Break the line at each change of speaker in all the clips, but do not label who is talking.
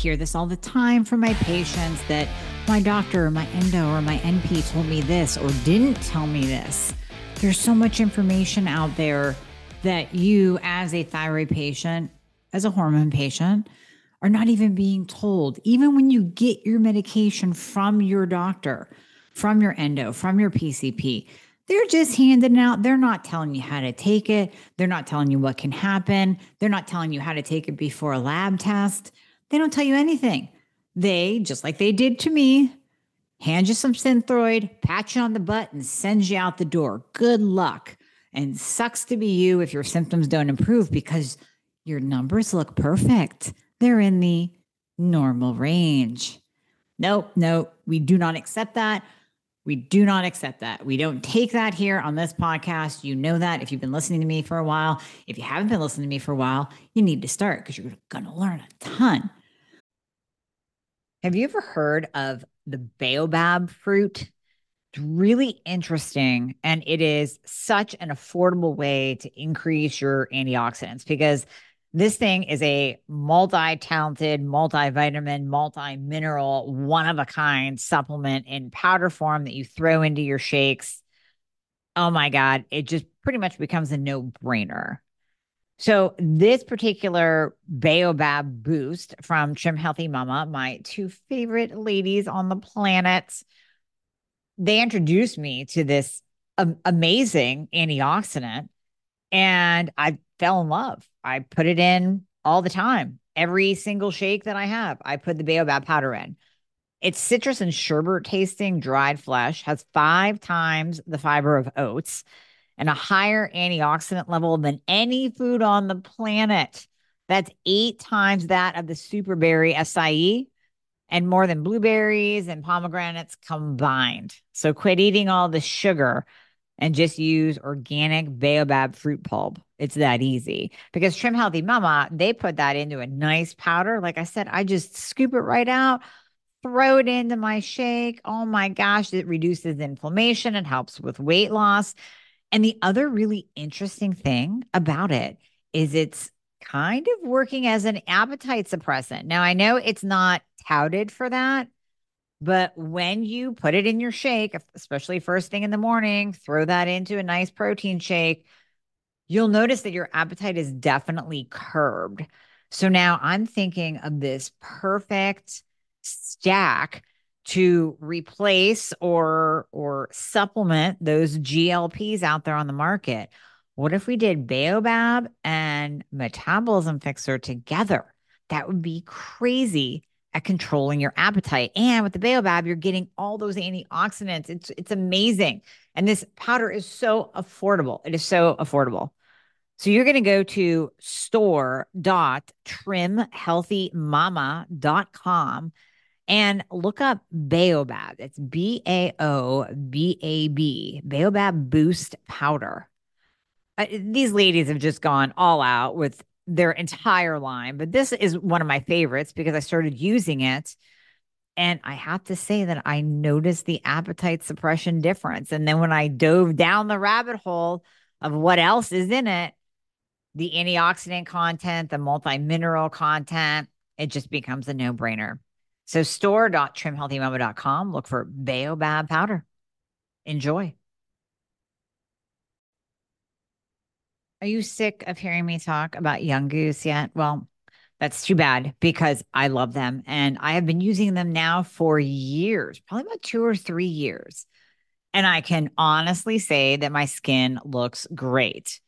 hear this all the time from my patients that my doctor or my endo or my NP told me this or didn't tell me this. There's so much information out there that you, as a thyroid patient, as a hormone patient, are not even being told. Even when you get your medication from your doctor, from your endo, from your PCP, they're just handing out. They're not telling you how to take it. They're not telling you what can happen. They're not telling you how to take it before a lab test. They don't tell you anything. They, just like they did to me, hand you some Synthroid, pat you on the butt, and send you out the door. Good luck. And sucks to be you if your symptoms don't improve because your numbers look perfect. They're in the normal range. Nope, nope, we do not accept that. We do not accept that. We don't take that here on this podcast. You know that if you've been listening to me for a while. If you haven't been listening to me for a while, you need to start because you're going to learn a ton. Have you ever heard of the baobab fruit? It's really interesting. And it is such an affordable way to increase your antioxidants because this thing is a multi talented, multivitamin, multi mineral, one of a kind supplement in powder form that you throw into your shakes. Oh my God, it just pretty much becomes a no brainer. So, this particular Baobab boost from Trim Healthy Mama, my two favorite ladies on the planet, they introduced me to this amazing antioxidant and I fell in love. I put it in all the time. Every single shake that I have, I put the baobab powder in. It's citrus and sherbet tasting dried flesh, has five times the fiber of oats and a higher antioxidant level than any food on the planet. That's eight times that of the superberry acai and more than blueberries and pomegranates combined. So quit eating all the sugar and just use organic baobab fruit pulp. It's that easy because Trim Healthy Mama, they put that into a nice powder. Like I said, I just scoop it right out, throw it into my shake. Oh my gosh, it reduces inflammation and helps with weight loss. And the other really interesting thing about it is it's kind of working as an appetite suppressant. Now, I know it's not touted for that, but when you put it in your shake, especially first thing in the morning, throw that into a nice protein shake, you'll notice that your appetite is definitely curbed. So now I'm thinking of this perfect stack to replace or or supplement those GLPs out there on the market. What if we did Baobab and metabolism fixer together? That would be crazy at controlling your appetite. And with the baobab, you're getting all those antioxidants. It's it's amazing. And this powder is so affordable. It is so affordable. So you're going to go to store.trimhealthymama.com and look up Baobab. It's B A O B A B, Baobab Boost Powder. Uh, these ladies have just gone all out with their entire line, but this is one of my favorites because I started using it. And I have to say that I noticed the appetite suppression difference. And then when I dove down the rabbit hole of what else is in it, the antioxidant content, the multi mineral content, it just becomes a no brainer. So store.trimhealthymama.com, look for Baobab powder. Enjoy. Are you sick of hearing me talk about Young Goose yet? Well, that's too bad because I love them and I have been using them now for years, probably about two or three years. And I can honestly say that my skin looks great.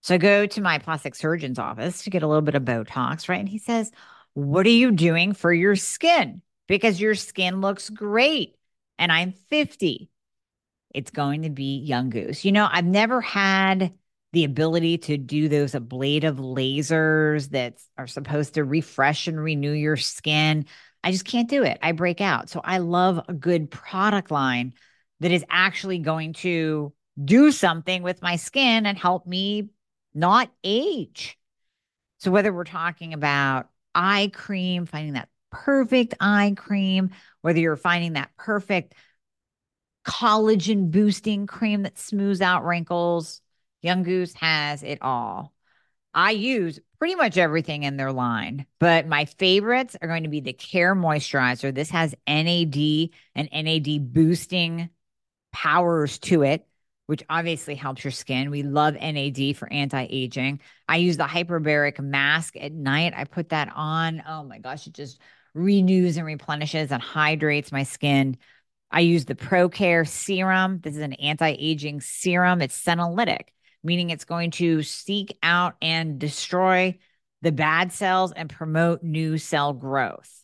So I go to my plastic surgeon's office to get a little bit of Botox, right? And he says, What are you doing for your skin? Because your skin looks great. And I'm 50. It's going to be Young Goose. You know, I've never had the ability to do those ablative lasers that are supposed to refresh and renew your skin. I just can't do it. I break out. So I love a good product line that is actually going to do something with my skin and help me not age. So whether we're talking about eye cream, finding that perfect eye cream, whether you're finding that perfect collagen boosting cream that smooths out wrinkles, Young Goose has it all. I use pretty much everything in their line. But my favorites are going to be the Care Moisturizer. This has NAD and NAD boosting powers to it, which obviously helps your skin. We love NAD for anti aging. I use the hyperbaric mask at night. I put that on. Oh my gosh, it just renews and replenishes and hydrates my skin. I use the ProCare serum. This is an anti aging serum. It's senolytic meaning it's going to seek out and destroy the bad cells and promote new cell growth.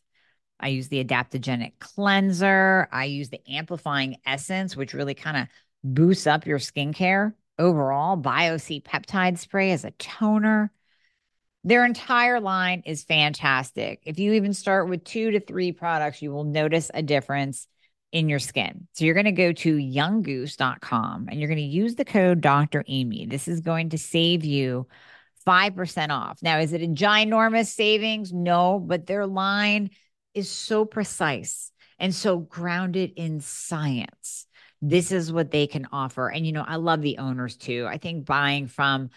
I use the adaptogenic cleanser. I use the amplifying essence, which really kind of boosts up your skincare overall. BioC peptide spray as a toner. Their entire line is fantastic. If you even start with two to three products, you will notice a difference in your skin. So you're going to go to younggoose.com and you're going to use the code Dr. Amy. This is going to save you 5% off. Now, is it a ginormous savings? No, but their line is so precise and so grounded in science. This is what they can offer. And you know, I love the owners too. I think buying from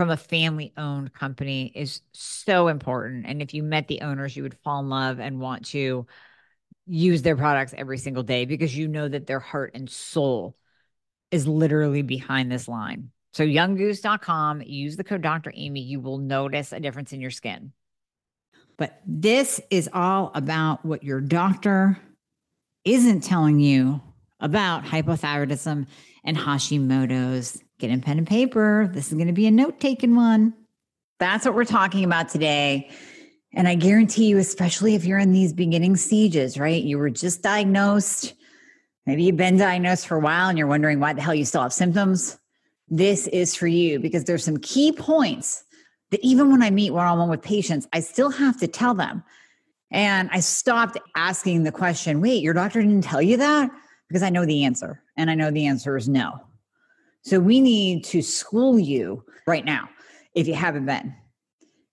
from a family owned company is so important. And if you met the owners, you would fall in love and want to use their products every single day because you know that their heart and soul is literally behind this line. So younggoose.com, use the code Dr. Amy, you will notice a difference in your skin. But this is all about what your doctor isn't telling you about hypothyroidism and Hashimoto's. Get in pen and paper. This is going to be a note taking one. That's what we're talking about today. And I guarantee you, especially if you're in these beginning stages, right? You were just diagnosed. Maybe you've been diagnosed for a while and you're wondering why the hell you still have symptoms. This is for you because there's some key points that even when I meet one on one with patients, I still have to tell them. And I stopped asking the question, wait, your doctor didn't tell you that? Because I know the answer. And I know the answer is no. So we need to school you right now if you haven't been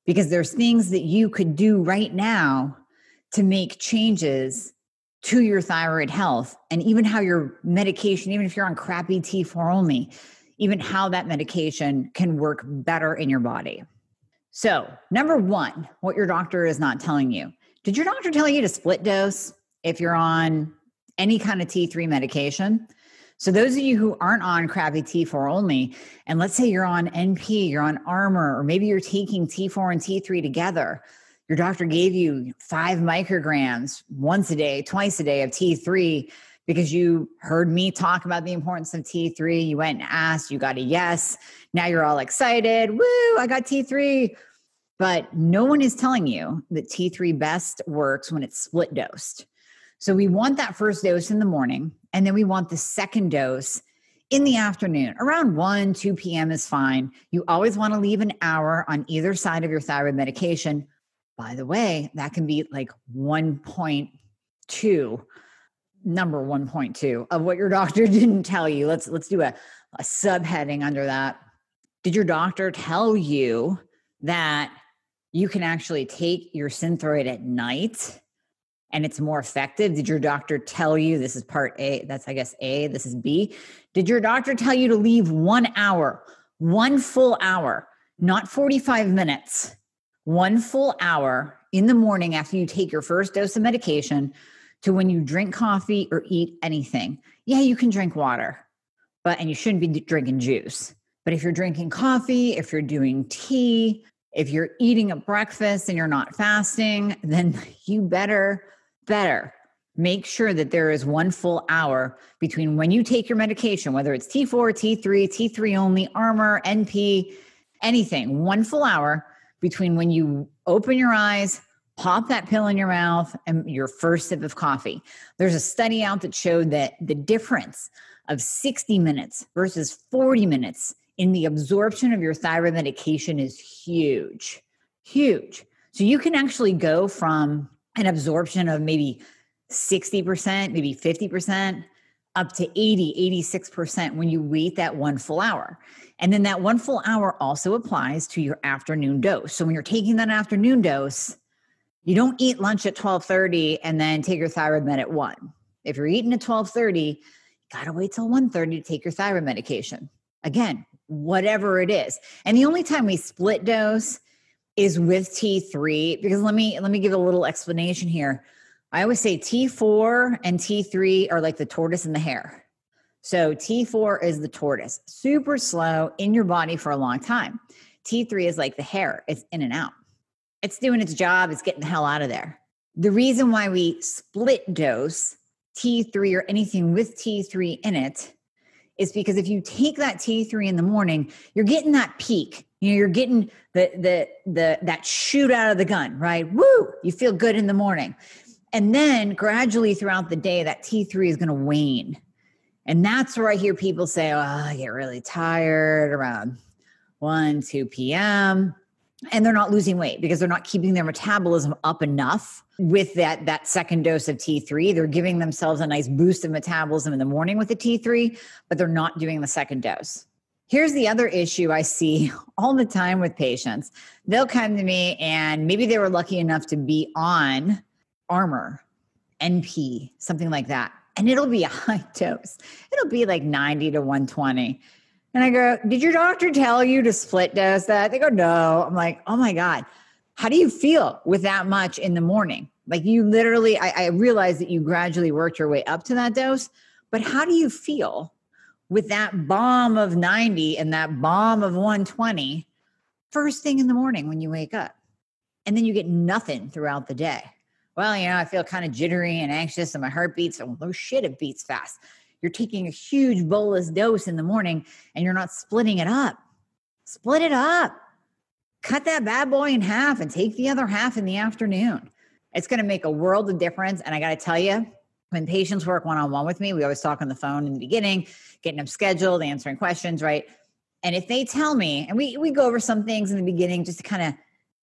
because there's things that you could do right now to make changes to your thyroid health and even how your medication even if you're on crappy T4 only even how that medication can work better in your body. So, number 1, what your doctor is not telling you. Did your doctor tell you to split dose if you're on any kind of T3 medication? So those of you who aren't on crappy T4 only, and let's say you're on NP, you're on Armour, or maybe you're taking T4 and T3 together, your doctor gave you five micrograms once a day, twice a day of T3 because you heard me talk about the importance of T3. You went and asked, you got a yes. Now you're all excited. Woo, I got T3. But no one is telling you that T3 best works when it's split dosed. So we want that first dose in the morning, and then we want the second dose in the afternoon. Around 1, 2 p.m. is fine. You always want to leave an hour on either side of your thyroid medication. By the way, that can be like 1.2 number 1.2 of what your doctor didn't tell you. Let's let's do a, a subheading under that. Did your doctor tell you that you can actually take your synthroid at night and it's more effective? Did your doctor tell you this is part A? That's, I guess, A. This is B. Did your doctor tell you to leave one hour, one full hour, not 45 minutes, one full hour in the morning after you take your first dose of medication to when you drink coffee or eat anything? Yeah, you can drink water, but, and you shouldn't be drinking juice. But if you're drinking coffee, if you're doing tea, if you're eating a breakfast and you're not fasting, then you better better make sure that there is one full hour between when you take your medication, whether it's T4, T3, T3 only, Armour, NP, anything, one full hour between when you open your eyes, pop that pill in your mouth, and your first sip of coffee. There's a study out that showed that the difference of 60 minutes versus 40 minutes in the absorption of your thyroid medication is huge, huge. So you can actually go from an absorption of maybe 60%, maybe 50%, up to 80, 86% when you wait that one full hour. And then that one full hour also applies to your afternoon dose. So when you're taking that afternoon dose, you don't eat lunch at 12:30 and then take your thyroid med at 1. If you're eating at 12:30, you got to wait till 1:30 to take your thyroid medication. Again, whatever it is. And the only time we split dose is with T3 because let me let me give a little explanation here. I always say T4 and T3 are like the tortoise and the hare. So T4 is the tortoise, super slow in your body for a long time. T3 is like the hare, it's in and out. It's doing its job, it's getting the hell out of there. The reason why we split dose T3 or anything with T3 in it is because if you take that T3 in the morning, you're getting that peak. You know, you're getting the the the that shoot out of the gun, right? Woo! You feel good in the morning. And then gradually throughout the day, that T3 is going to wane and that's where I hear people say, oh, I get really tired around 1, 2 p.m. And they're not losing weight because they're not keeping their metabolism up enough with that, that second dose of T3. They're giving themselves a nice boost of metabolism in the morning with the T3, but they're not doing the second dose. Here's the other issue I see all the time with patients. They'll come to me and maybe they were lucky enough to be on Armour, NP, something like that and it'll be a high dose. It'll be like 90 to 120. And I go, Did your doctor tell you to split dose that? They go, No. I'm like, Oh my God. How do you feel with that much in the morning? Like you literally, I, I realize that you gradually worked your way up to that dose, but how do you feel with that bomb of 90 and that bomb of 120 first thing in the morning when you wake up? And then you get nothing throughout the day well, you know, I feel kind of jittery and anxious and my heart beats. Oh, no shit, it beats fast. You're taking a huge bolus dose in the morning and you're not splitting it up. Split it up. Cut that bad boy in half and take the other half in the afternoon. It's going to make a world of difference. And I got to tell you, when patients work one on one with me, we always talk on the phone in the beginning, getting them scheduled, answering questions, right? And if they tell me, and we, we go over some things in the beginning just to kind of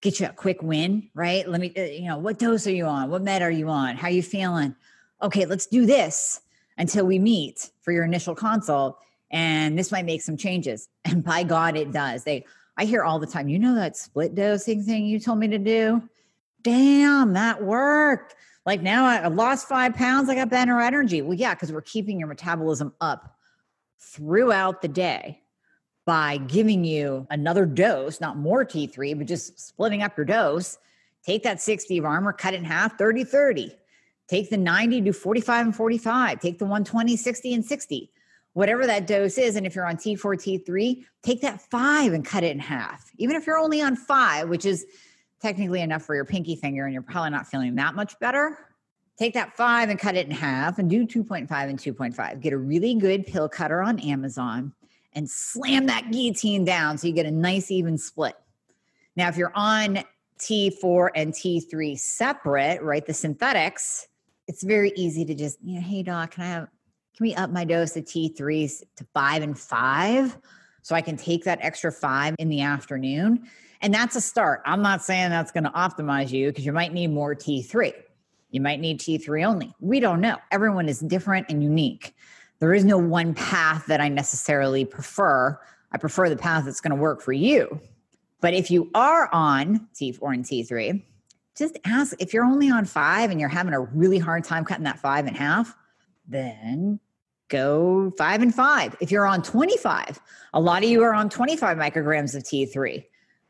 get you a quick win, right? Let me, uh, you know, what dose are you on? What med are you on? How are you feeling? Okay, let's do this until we meet for your initial consult. And this might make some changes. And by God, it does. They, I hear all the time, you know, that split dosing thing you told me to do? Damn, that worked. Like now I lost five pounds, I got better energy. Well, yeah, because we're keeping your metabolism up throughout the day by giving you another dose, not more T3, but just splitting up your dose. Take that 60 of Armour, cut it in half, 30 30. Take the 90, do 45 and 45. Take the 120, 60 and 60. Whatever that dose is. And if you're on T4, T3, take that five and cut it in half. Even if you're only on five, which is technically enough for your pinky finger and you're probably not feeling that much better, take that five and cut it in half and do 2.5 and 2.5. Get a really good pill cutter on Amazon and slam that guillotine down so you get a nice even split. Now, if you're on T4 and T3 separate, right, the synthetics, it's very easy to just, you know, hey doc, can I have can we up my dose of T3s to five and five so I can take that extra five in the afternoon? And that's a start. I'm not saying that's going to optimize you because you might need more T3. You might need T3 only. We don't know. Everyone is different and unique there is no one path that I necessarily prefer. I prefer the path that's going to work for you. But if you are on T4 and T3, just ask if you're only on five and you're having a really hard time cutting that five in half, then go five and five. If you're on 25, a lot of you are on 25 micrograms of T3,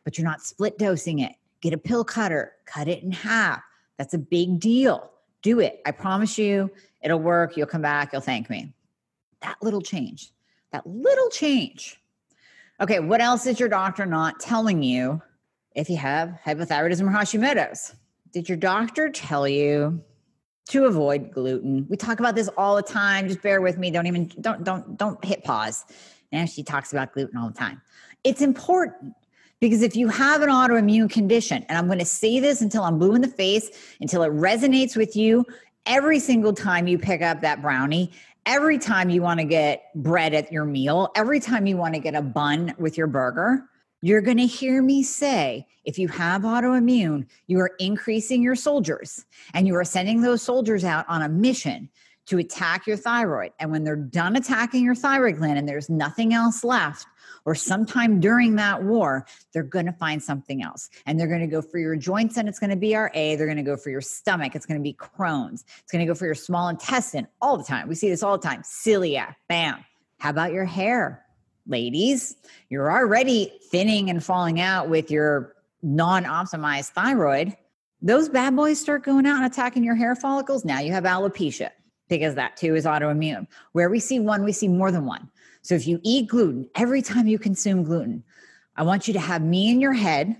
but you're not split dosing it. Get a pill cutter, cut it in half. That's a big deal. Do it. I promise you, it'll work. You'll come back. You'll thank me that little change, that little change. Okay, what else is your doctor not telling you if you have hypothyroidism or Hashimoto's? Did your doctor tell you to avoid gluten? We talk about this all the time. Just bear with me. Don't even don't don't don't hit pause. And she talks about gluten all the time. It's important because if you have an autoimmune condition, and I'm going to say this until I'm blue in the face, until it resonates with you every single time you pick up that brownie, every time you want to get bread at your meal, every time you want to get a bun with your burger, you're going to hear me say if you have autoimmune, you are increasing your soldiers and you are sending those soldiers out on a mission to attack your thyroid. And when they're done attacking your thyroid gland and there's nothing else left, or sometime during that war, they're going to find something else. And they're going to go for your joints and it's going to be RA. They're going to go for your stomach. It's going to be Crohn's. It's going to go for your small intestine all the time. We see this all the time. Celiac, bam. How about your hair? Ladies, you're already thinning and falling out with your non optimized thyroid, those bad boys start going out and attacking your hair follicles. Now you have alopecia because that too is autoimmune. Where we see one, we see more than one. So if you eat gluten, every time you consume gluten, I want you to have me in your head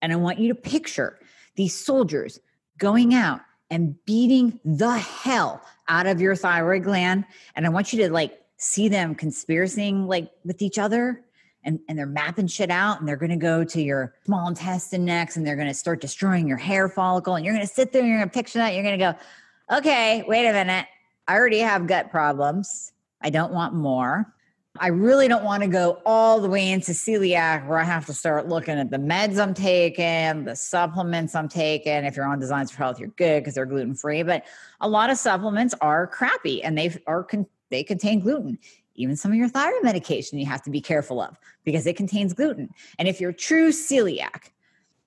and I want you to picture these soldiers going out and beating the hell out of your thyroid gland. And I want you to like see them conspiring like with each other and, and they're mapping shit out and they're going to go to your small intestine next and they're going to start destroying your hair follicle and you're going to sit there and you're going to picture that you're going to go okay wait a minute. I already have gut problems. I don't want more. I really don't want to go all the way into celiac where i have to start looking at the meds i'm taking the supplements i'm taking. If you're on designs for health you're good because they're gluten free but a lot of supplements are crappy and they are con- they contain gluten even some of your thyroid medication you have to be careful of because it contains gluten. And if you're true celiac,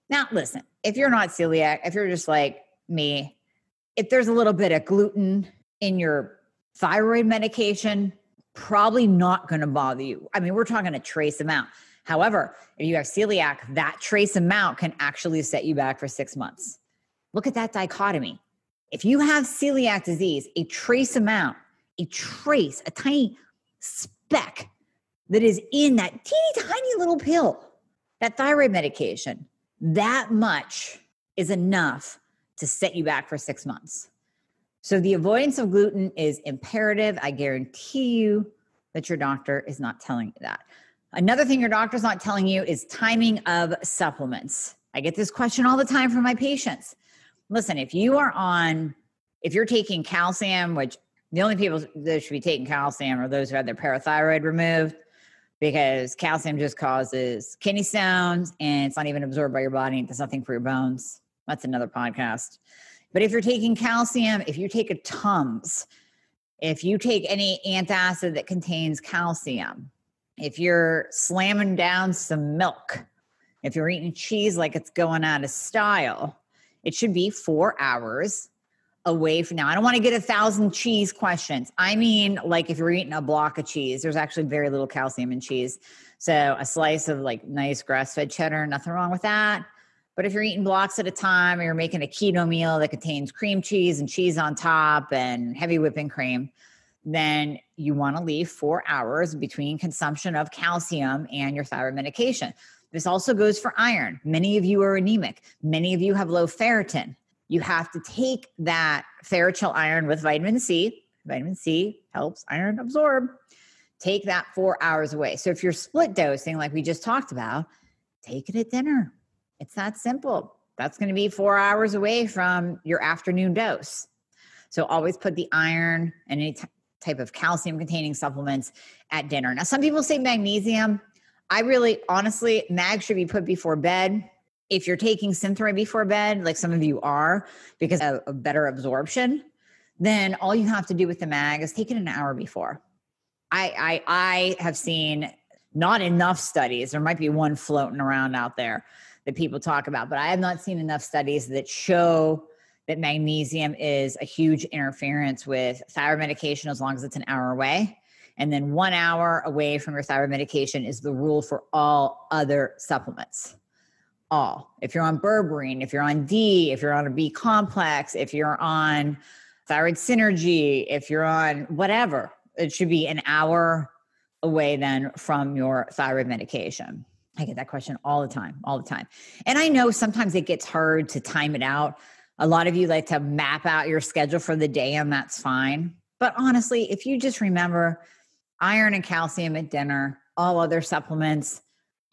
now listen, if you're not celiac, if you're just like me, if there's a little bit of gluten in your thyroid medication, probably not going to bother you. I mean, we're talking a trace amount. However, if you have celiac, that trace amount can actually set you back for six months. Look at that dichotomy. If you have celiac disease, a trace amount, a trace, a tiny speck that is in that teeny tiny little pill, that thyroid medication, that much is enough to set you back for six months. So the avoidance of gluten is imperative. I guarantee you that your doctor is not telling you that. Another thing your doctor's not telling you is timing of supplements. I get this question all the time from my patients. Listen, if you are on, if you're taking calcium, which the only people that should be taking calcium are those who had their parathyroid removed because calcium just causes kidney stones and it's not even absorbed by your body. It does nothing for your bones. That's another podcast. But if you're taking calcium, if you take a Tums, if you take any antacid that contains calcium, if you're slamming down some milk, if you're eating cheese like it's going out of style, it should be four hours away from now. I don't want to get a thousand cheese questions. I mean, like if you're eating a block of cheese, there's actually very little calcium in cheese. So a slice of like nice grass fed cheddar, nothing wrong with that. But if you're eating blocks at a time or you're making a keto meal that contains cream cheese and cheese on top and heavy whipping cream, then you want to leave four hours between consumption of calcium and your thyroid medication. This also goes for iron. Many of you are anemic. Many of you have low ferritin you have to take that ferrochel iron with vitamin C. Vitamin C helps iron absorb. Take that four hours away. So if you're split dosing, like we just talked about, take it at dinner. It's that simple. That's going to be four hours away from your afternoon dose. So always put the iron and any t- type of calcium containing supplements at dinner. Now, some people say magnesium. I really, honestly, mag should be put before bed if you're taking Synthroid before bed, like some of you are, because of, of better absorption, then all you have to do with the mag is take it an hour before. I, I, I have seen not enough studies. There might be one floating around out there that people talk about, but I have not seen enough studies that show that magnesium is a huge interference with thyroid medication as long as it's an hour away. And then one hour away from your thyroid medication is the rule for all other supplements all. If you're on berberine, if you're on D, if you're on a B complex, if you're on thyroid synergy, if you're on whatever, it should be an hour away then from your thyroid medication. I get that question all the time, all the time. And I know sometimes it gets hard to time it out. A lot of you like to map out your schedule for the day, and that's fine. But honestly, if you just remember iron and calcium at dinner, all other supplements,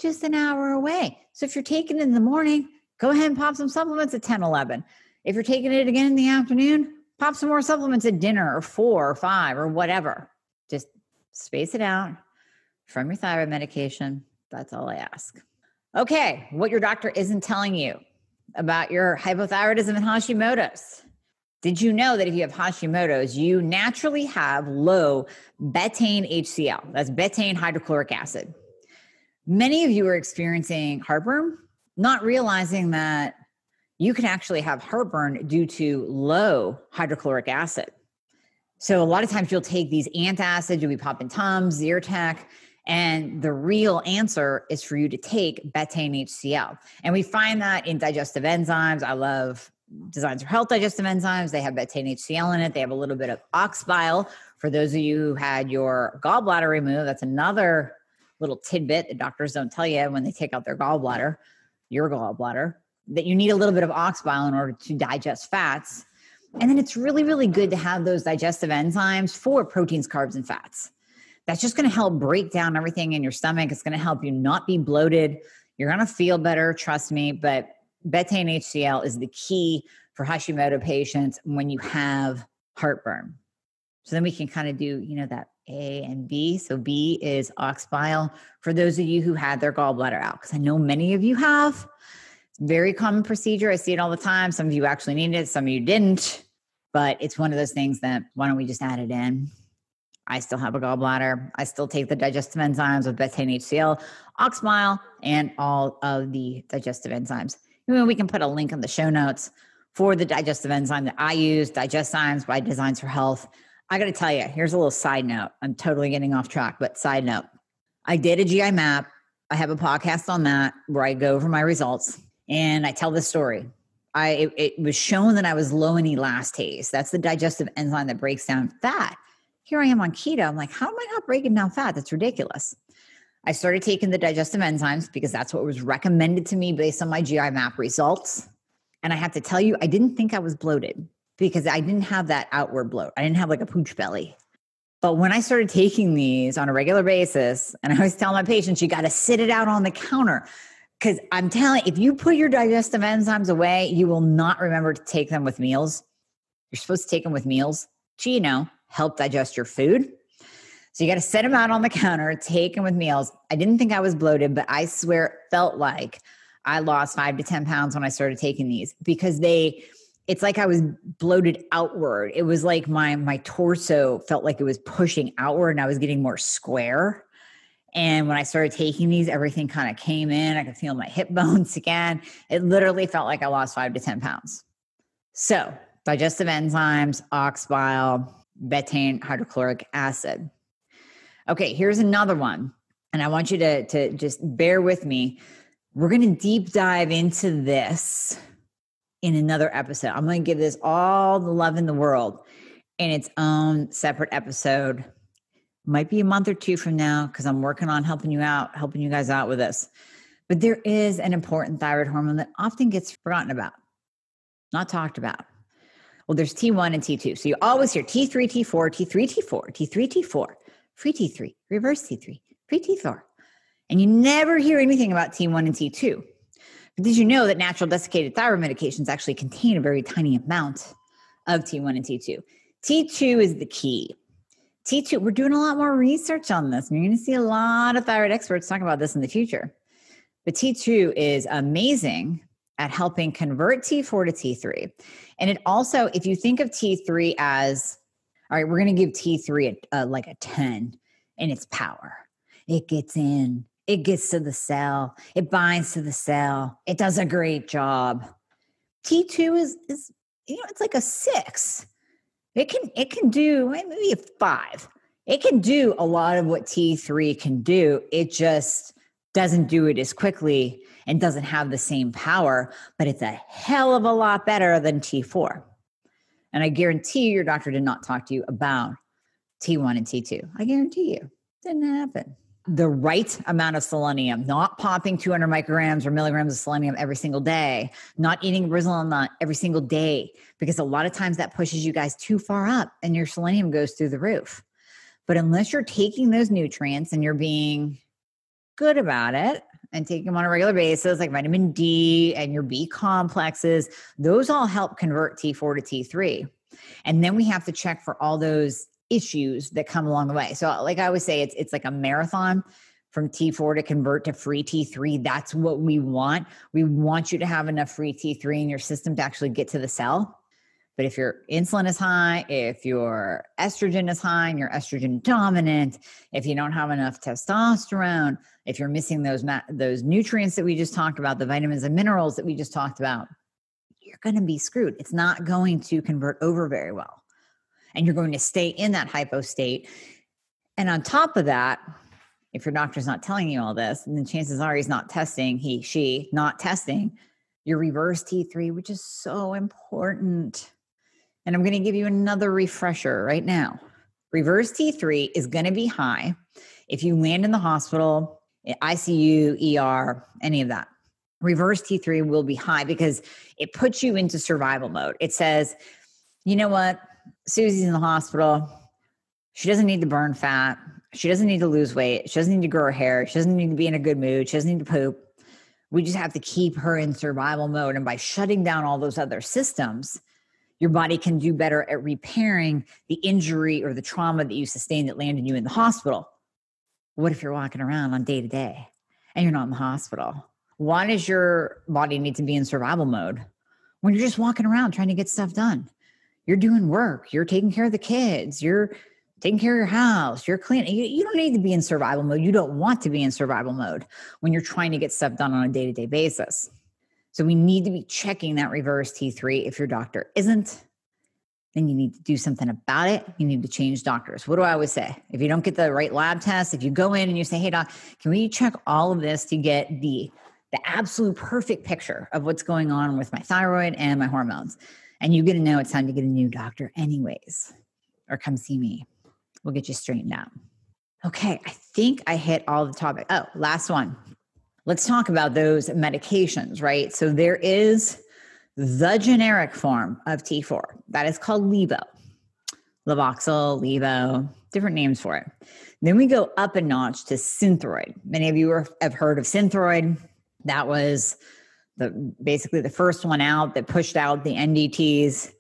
just an hour away. So if you're taking it in the morning, go ahead and pop some supplements at 10, 11. If you're taking it again in the afternoon, pop some more supplements at dinner or four or five or whatever. Just space it out from your thyroid medication. That's all I ask. Okay, what your doctor isn't telling you about your hypothyroidism and Hashimoto's. Did you know that if you have Hashimoto's, you naturally have low betaine HCl? That's betaine hydrochloric acid. Many of you are experiencing heartburn, not realizing that you can actually have heartburn due to low hydrochloric acid. So a lot of times you'll take these antacids, you'll be popping Tums, Zyrtec, And the real answer is for you to take betaine HCl. And we find that in digestive enzymes. I love Designs for Health digestive enzymes. They have betaine HCl in it. They have a little bit of ox bile. For those of you who had your gallbladder removed, that's another little tidbit that doctors don't tell you when they take out their gallbladder, your gallbladder, that you need a little bit of ox bile in order to digest fats. And then it's really, really good to have those digestive enzymes for proteins, carbs, and fats. That's just going to help break down everything in your stomach. It's going to help you not be bloated. You're going to feel better, trust me. But betaine HCl is the key for Hashimoto patients when you have heartburn. So then we can kind of do, you know, that A and B. So B is ox bile for those of you who had their gallbladder out, because I know many of you have. Very common procedure. I see it all the time. Some of you actually needed it, some of you didn't. But it's one of those things that why don't we just add it in? I still have a gallbladder. I still take the digestive enzymes with betaine HCl, ox bile, and all of the digestive enzymes. we can put a link in the show notes for the digestive enzyme that I use, Digestzymes by Designs for Health. I got to tell you, here's a little side note. I'm totally getting off track, but side note. I did a GI map. I have a podcast on that where I go over my results and I tell the story. I it, it was shown that I was low in elastase. That's the digestive enzyme that breaks down fat. Here I am on keto. I'm like, how am I not breaking down fat? That's ridiculous. I started taking the digestive enzymes because that's what was recommended to me based on my GI map results. And I have to tell you, I didn't think I was bloated because I didn't have that outward bloat. I didn't have like a pooch belly. But when I started taking these on a regular basis, and I always tell my patients, you got to sit it out on the counter because I'm telling if you put your digestive enzymes away, you will not remember to take them with meals. You're supposed to take them with meals. Gee, you know, help digest your food. So you got to set them out on the counter, take them with meals. I didn't think I was bloated, but I swear it felt like I lost five to 10 pounds when I started taking these because they, it's like I was bloated outward. It was like my my torso felt like it was pushing outward and I was getting more square. And when I started taking these, everything kind of came in. I could feel my hip bones again. It literally felt like I lost five to 10 pounds. So, digestive enzymes, ox bile, betaine hydrochloric acid. Okay, here's another one. And I want you to, to just bear with me. We're going to deep dive into this in another episode. I'm going to give this all the love in the world in its own separate episode might be a month or two from now because I'm working on helping you out, helping you guys out with this. But there is an important thyroid hormone that often gets forgotten about, not talked about. Well, there's T1 and T2. So you always hear T3, T4, T3, T4, T3, T4, free T3, reverse T3, free T4. And you never hear anything about T1 and T2. But did you know that natural desiccated thyroid medications actually contain a very tiny amount of T1 and T2? T2 is the key. T2, we're doing a lot more research on this. And you're going to see a lot of thyroid experts talking about this in the future. But T2 is amazing at helping convert T4 to T3. And it also, if you think of T3 as, all right, we're going to give T3 a, a, like a 10 in its power. It gets in, it gets to the cell, it binds to the cell, it does a great job. T2 is, is you know, it's like a six it can it can do maybe a five. It can do a lot of what T3 can do. It just doesn't do it as quickly and doesn't have the same power, but it's a hell of a lot better than T4. And I guarantee your doctor did not talk to you about T1 and T2. I guarantee you, didn't happen the right amount of selenium, not popping 200 micrograms or milligrams of selenium every single day, not eating Brazil nut every single day, because a lot of times that pushes you guys too far up and your selenium goes through the roof. But unless you're taking those nutrients and you're being good about it and taking them on a regular basis, like vitamin D and your B complexes, those all help convert T4 to T3. And then we have to check for all those issues that come along the way. So, like I always say, it's it's like a marathon from T4 to convert to free T3. That's what we want. We want you to have enough free T3 in your system to actually get to the cell. But if your insulin is high, if your estrogen is high and you're estrogen dominant, if you don't have enough testosterone, if you're missing those ma- those nutrients that we just talked about, the vitamins and minerals that we just talked about, you're going to be screwed. It's not going to convert over very well and you're going to stay in that hypo state. And on top of that, if your doctor's not telling you all this, and then chances are he's not testing, he, she, not testing your reverse T3, which is so important. And I'm going to give you another refresher right now. Reverse T3 is going to be high if you land in the hospital, ICU, ER, any of that. Reverse T3 will be high because it puts you into survival mode. It says, you know what? Susie's in the hospital. She doesn't need to burn fat. She doesn't need to lose weight. She doesn't need to grow her hair. She doesn't need to be in a good mood. She doesn't need to poop. We just have to keep her in survival mode. And by shutting down all those other systems, your body can do better at repairing the injury or the trauma that you sustained that landed you in the hospital. What if you're walking around on day to day and you're not in the hospital? Why does your body need to be in survival mode when you're just walking around trying to get stuff done? You're doing work, you're taking care of the kids, you're taking care of your house, you're cleaning. You, you don't need to be in survival mode. You don't want to be in survival mode when you're trying to get stuff done on a day to day basis. So we need to be checking that reverse T3 if your doctor isn't. Then you need to do something about it. You need to change doctors. What do I always say? If you don't get the right lab test, if you go in and you say, "Hey doc, can we check all of this to get the the absolute perfect picture of what's going on with my thyroid and my hormones?" And you get to know it's time to get a new doctor anyways, or come see me. We'll get you straightened out. Okay, I think I hit all the topic. Oh, last one. Let's talk about those medications, right? So there is the generic form of T4 that is called Levo. Levoxyl, Levo, different names for it. Then we go up a notch to Synthroid. Many of you have heard of Synthroid. That was the basically the first one out that pushed out the NDTs.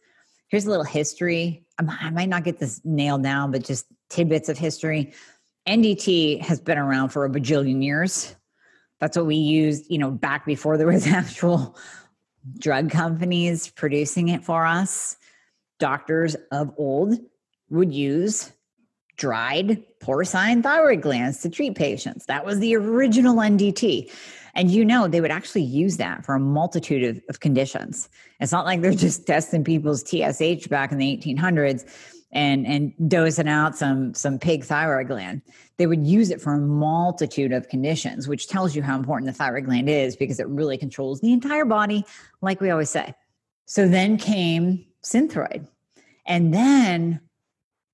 Here's a little history I might not get this nailed down, but just tidbits of history. NDT has been around for a bajillion years. That's what we used, you know, back before there was actual drug companies producing it for us. Doctors of old would use dried porcine thyroid glands to treat patients. That was the original NDT. And you know, they would actually use that for a multitude of, of conditions. It's not like they're just testing people's TSH back in the 1800s and and dosing out some some pig thyroid gland. They would use it for a multitude of conditions, which tells you how important the thyroid gland is because it really controls the entire body, like we always say. So then came Synthroid. And then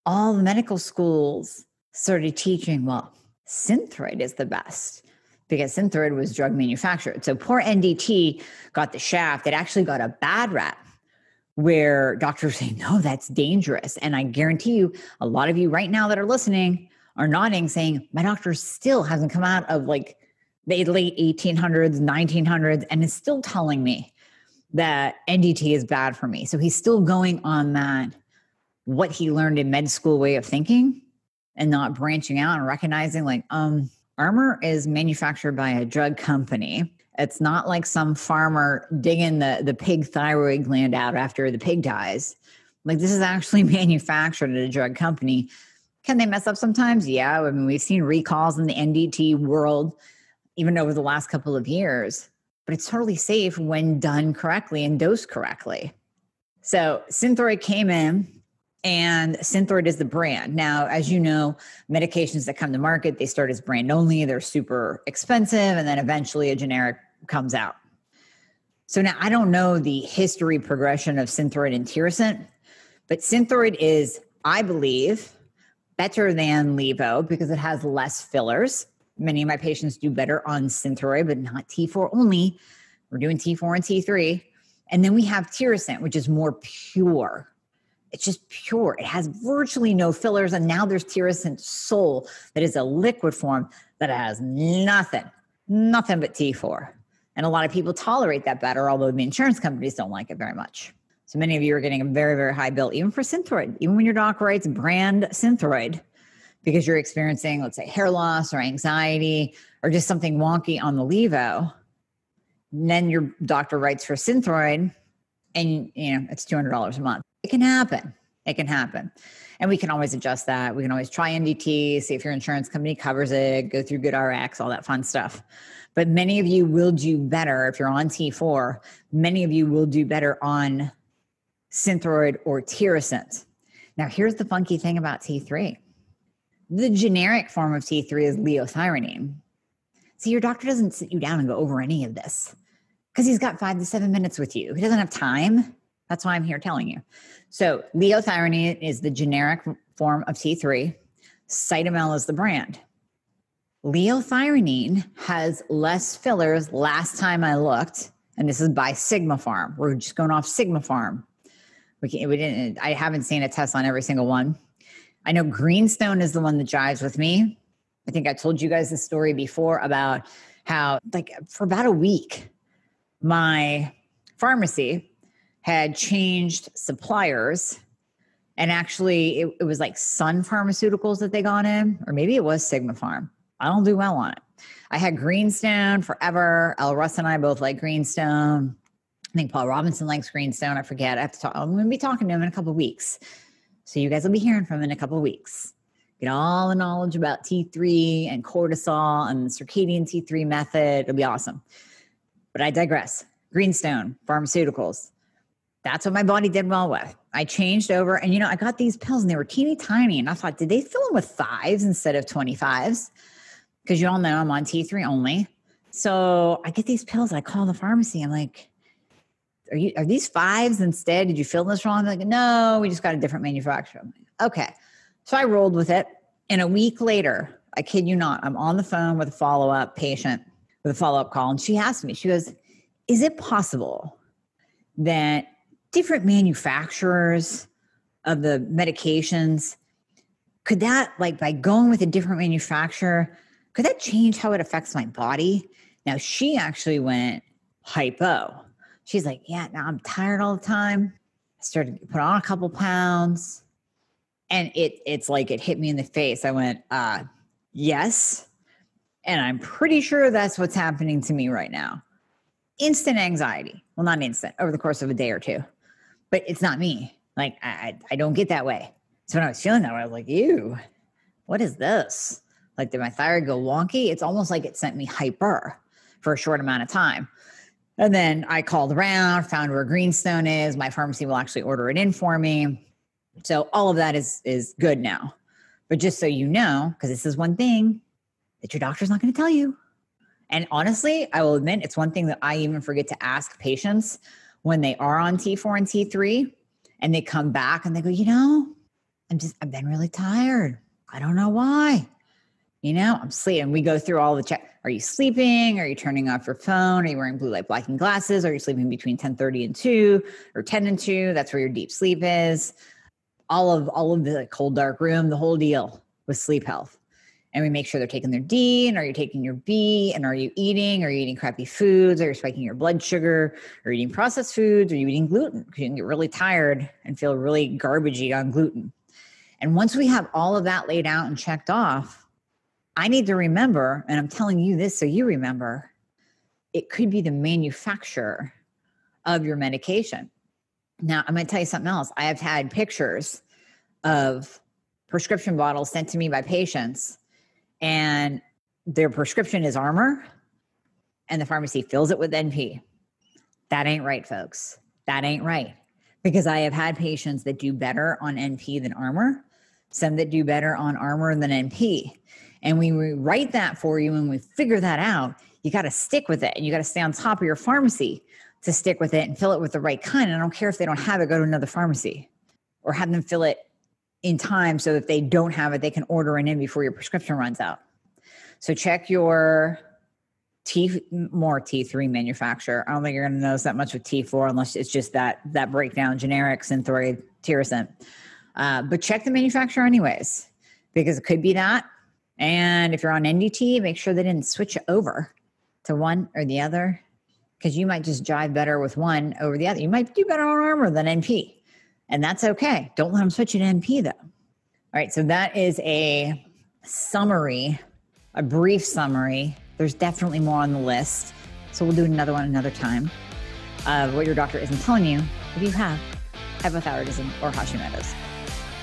all the medical schools started teaching, well, Synthroid is the best because Synthroid was drug manufactured. So poor NDT got the shaft. It actually got a bad rap where doctors say, no, that's dangerous. And I guarantee you, a lot of you right now that are listening are nodding, saying, my doctor still hasn't come out of like the late 1800s, 1900s, and is still telling me that NDT is bad for me. So he's still going on that, what he learned in med school way of thinking and not branching out and recognizing, like, um, Armour is manufactured by a drug company. It's not like some farmer digging the, the pig thyroid gland out after the pig dies. Like this is actually manufactured at a drug company. Can they mess up sometimes? Yeah. I mean, we've seen recalls in the NDT world even over the last couple of years, but it's totally safe when done correctly and dosed correctly. So Synthroid came in and Synthroid is the brand. Now, as you know, medications that come to market, they start as brand only, they're super expensive, and then eventually a generic comes out. So now I don't know the history progression of Synthroid and Tirosint, but Synthroid is, I believe, better than Levo because it has less fillers. Many of my patients do better on Synthroid, but not T4 only. We're doing T4 and T3. And then we have Tirosint, which is more pure it's just pure. It has virtually no fillers. And now there's Tirosint Sol that is a liquid form that has nothing, nothing but T4. And a lot of people tolerate that better, although the insurance companies don't like it very much. So many of you are getting a very, very high bill, even for Synthroid, even when your doc writes brand Synthroid, because you're experiencing, let's say, hair loss or anxiety or just something wonky on the Levo. And then your doctor writes for Synthroid, and you know it's $200 a month it can happen. It can happen. And we can always adjust that. We can always try NDT, see if your insurance company covers it, go through GoodRx, all that fun stuff. But many of you will do better if you're on T4. Many of you will do better on Synthroid or Tirosint. Now, here's the funky thing about T3 The generic form of T3 is liothyronine. See, your doctor doesn't sit you down and go over any of this because he's got five to seven minutes with you. He doesn't have time. That's why I'm here telling you. So, liothyronine is the generic form of T3, Cytomel is the brand. Liothyronine has less fillers last time I looked, and this is by Sigmapharm. We're just going off Sigmapharm. We, can, we didn't. I haven't seen a test on every single one. I know Greenstone is the one that jives with me. I think I told you guys the story before about how, like, for about a week, my pharmacy had changed suppliers. And actually, it, it was like Sun Pharmaceuticals that they got in, or maybe it was Sigmapharm. I don't do well on it. I had Greenstone forever. El Russ and I both like Greenstone. I think Paul Robinson likes Greenstone. I forget. I have to talk. I'm going to be talking to him in a couple weeks. So you guys will be hearing from him in a couple weeks. Get all the knowledge about T3 and cortisol and the circadian T3 method. It'll be awesome. But I digress. Greenstone Pharmaceuticals. That's what my body did well with. I changed over and you know, I got these pills and they were teeny tiny. And I thought, did they fill them with fives instead of 25s? Because you all know I'm on T3 only. So I get these pills. I call the pharmacy. I'm like, are you are these fives instead? Did you fill this wrong? They're like, no, we just got a different manufacturer. Like, okay. So I rolled with it. And a week later, I kid you not, I'm on the phone with a follow-up patient with a follow-up call. And she asked me, she goes, Is it possible that different manufacturers of the medications could that like by going with a different manufacturer could that change how it affects my body now she actually went hypo she's like, yeah, now I'm tired all the time. I started to put on a couple pounds. And it it's like it hit me in the face. I went, uh, yes. And I'm pretty sure that's what's happening to me right now. Instant anxiety. Well, not instant, over the course of a day or two. But it's not me. Like I I don't get that way. So when I was feeling that way, I was like, ew, what is this? Like did my thyroid go wonky? It's almost like it sent me hyper for a short amount of time. And then I called around, found where Greenstone is. My pharmacy will actually order it in for me. So all of that is is good now. But just so you know, because this is one thing that your doctor's not going to tell you. And honestly, I will admit it's one thing that I even forget to ask patients when they are on T4 and T3 and they come back and they go, you know, I'm just, I've been really tired. I don't know why. You know, I'm sleeping. We go through all the check. Are you sleeping? Are you turning off your phone? Are you wearing blue light blocking glasses? Are you sleeping between 10:30 and 2 or 10 and 2? That's where your deep sleep is. All of all of the cold dark room, the whole deal with sleep health. And we make sure they're taking their D and are you taking your B and are you eating? Are you eating crappy foods? Are you spiking your blood sugar? Are you eating processed foods? Are you eating gluten? Because you can get really tired and feel really garbagey on gluten. And once we have all of that laid out and checked off, I need to remember, and I'm telling you this so you remember, it could be the manufacturer of your medication. Now, I'm going to tell you something else. I have had pictures of prescription bottles sent to me by patients, and their prescription is Armour, and the pharmacy fills it with NP. That ain't right, folks. That ain't right. Because I have had patients that do better on NP than Armour, some that do better on Armour than NP. And we write that for you and we figure that out, you got to stick with it and you got to stay on top of your pharmacy to stick with it and fill it with the right kind. And I don't care if they don't have it, go to another pharmacy or have them fill it in time so that they don't have it, they can order it in before your prescription runs out. So check your T more T3 manufacturer. I don't think you're going to notice that much with T4 unless it's just that that breakdown generic Synthroid Tirosint. Uh, but check the manufacturer anyways, because it could be that and if you're on NDT, make sure they didn't switch over to one or the other because you might just jive better with one over the other. You might do better on Armour than NP, and that's okay. Don't let them switch you to NP though. All right, so that is a summary, a brief summary. There's definitely more on the list, so we'll do another one another time of what your doctor isn't telling you if you have hypothyroidism or Hashimoto's.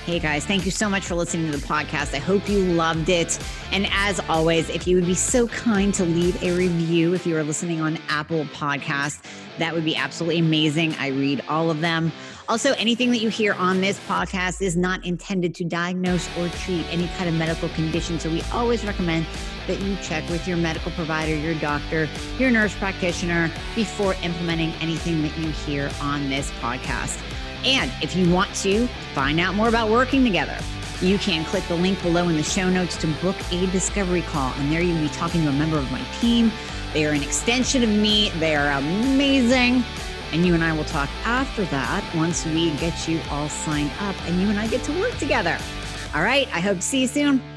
Hey guys, thank you so much for listening to the podcast. I hope you loved it. And as always, if you would be so kind to leave a review if you are listening on Apple Podcasts, that would be absolutely amazing. I read all of them.
Also, anything that you hear on this podcast is not intended to diagnose or treat any kind of medical condition. So we always recommend that you check with your medical provider, your doctor, your nurse practitioner before implementing anything that you hear on this podcast. And if you want to find out more about working together, you can click the link below in the show notes to book a discovery call. And there you'll be talking to a member of my team. They are an extension of me, they are amazing. And you and I will talk after that once we get you all signed up and you and I get to work together. All right. I hope to see you soon.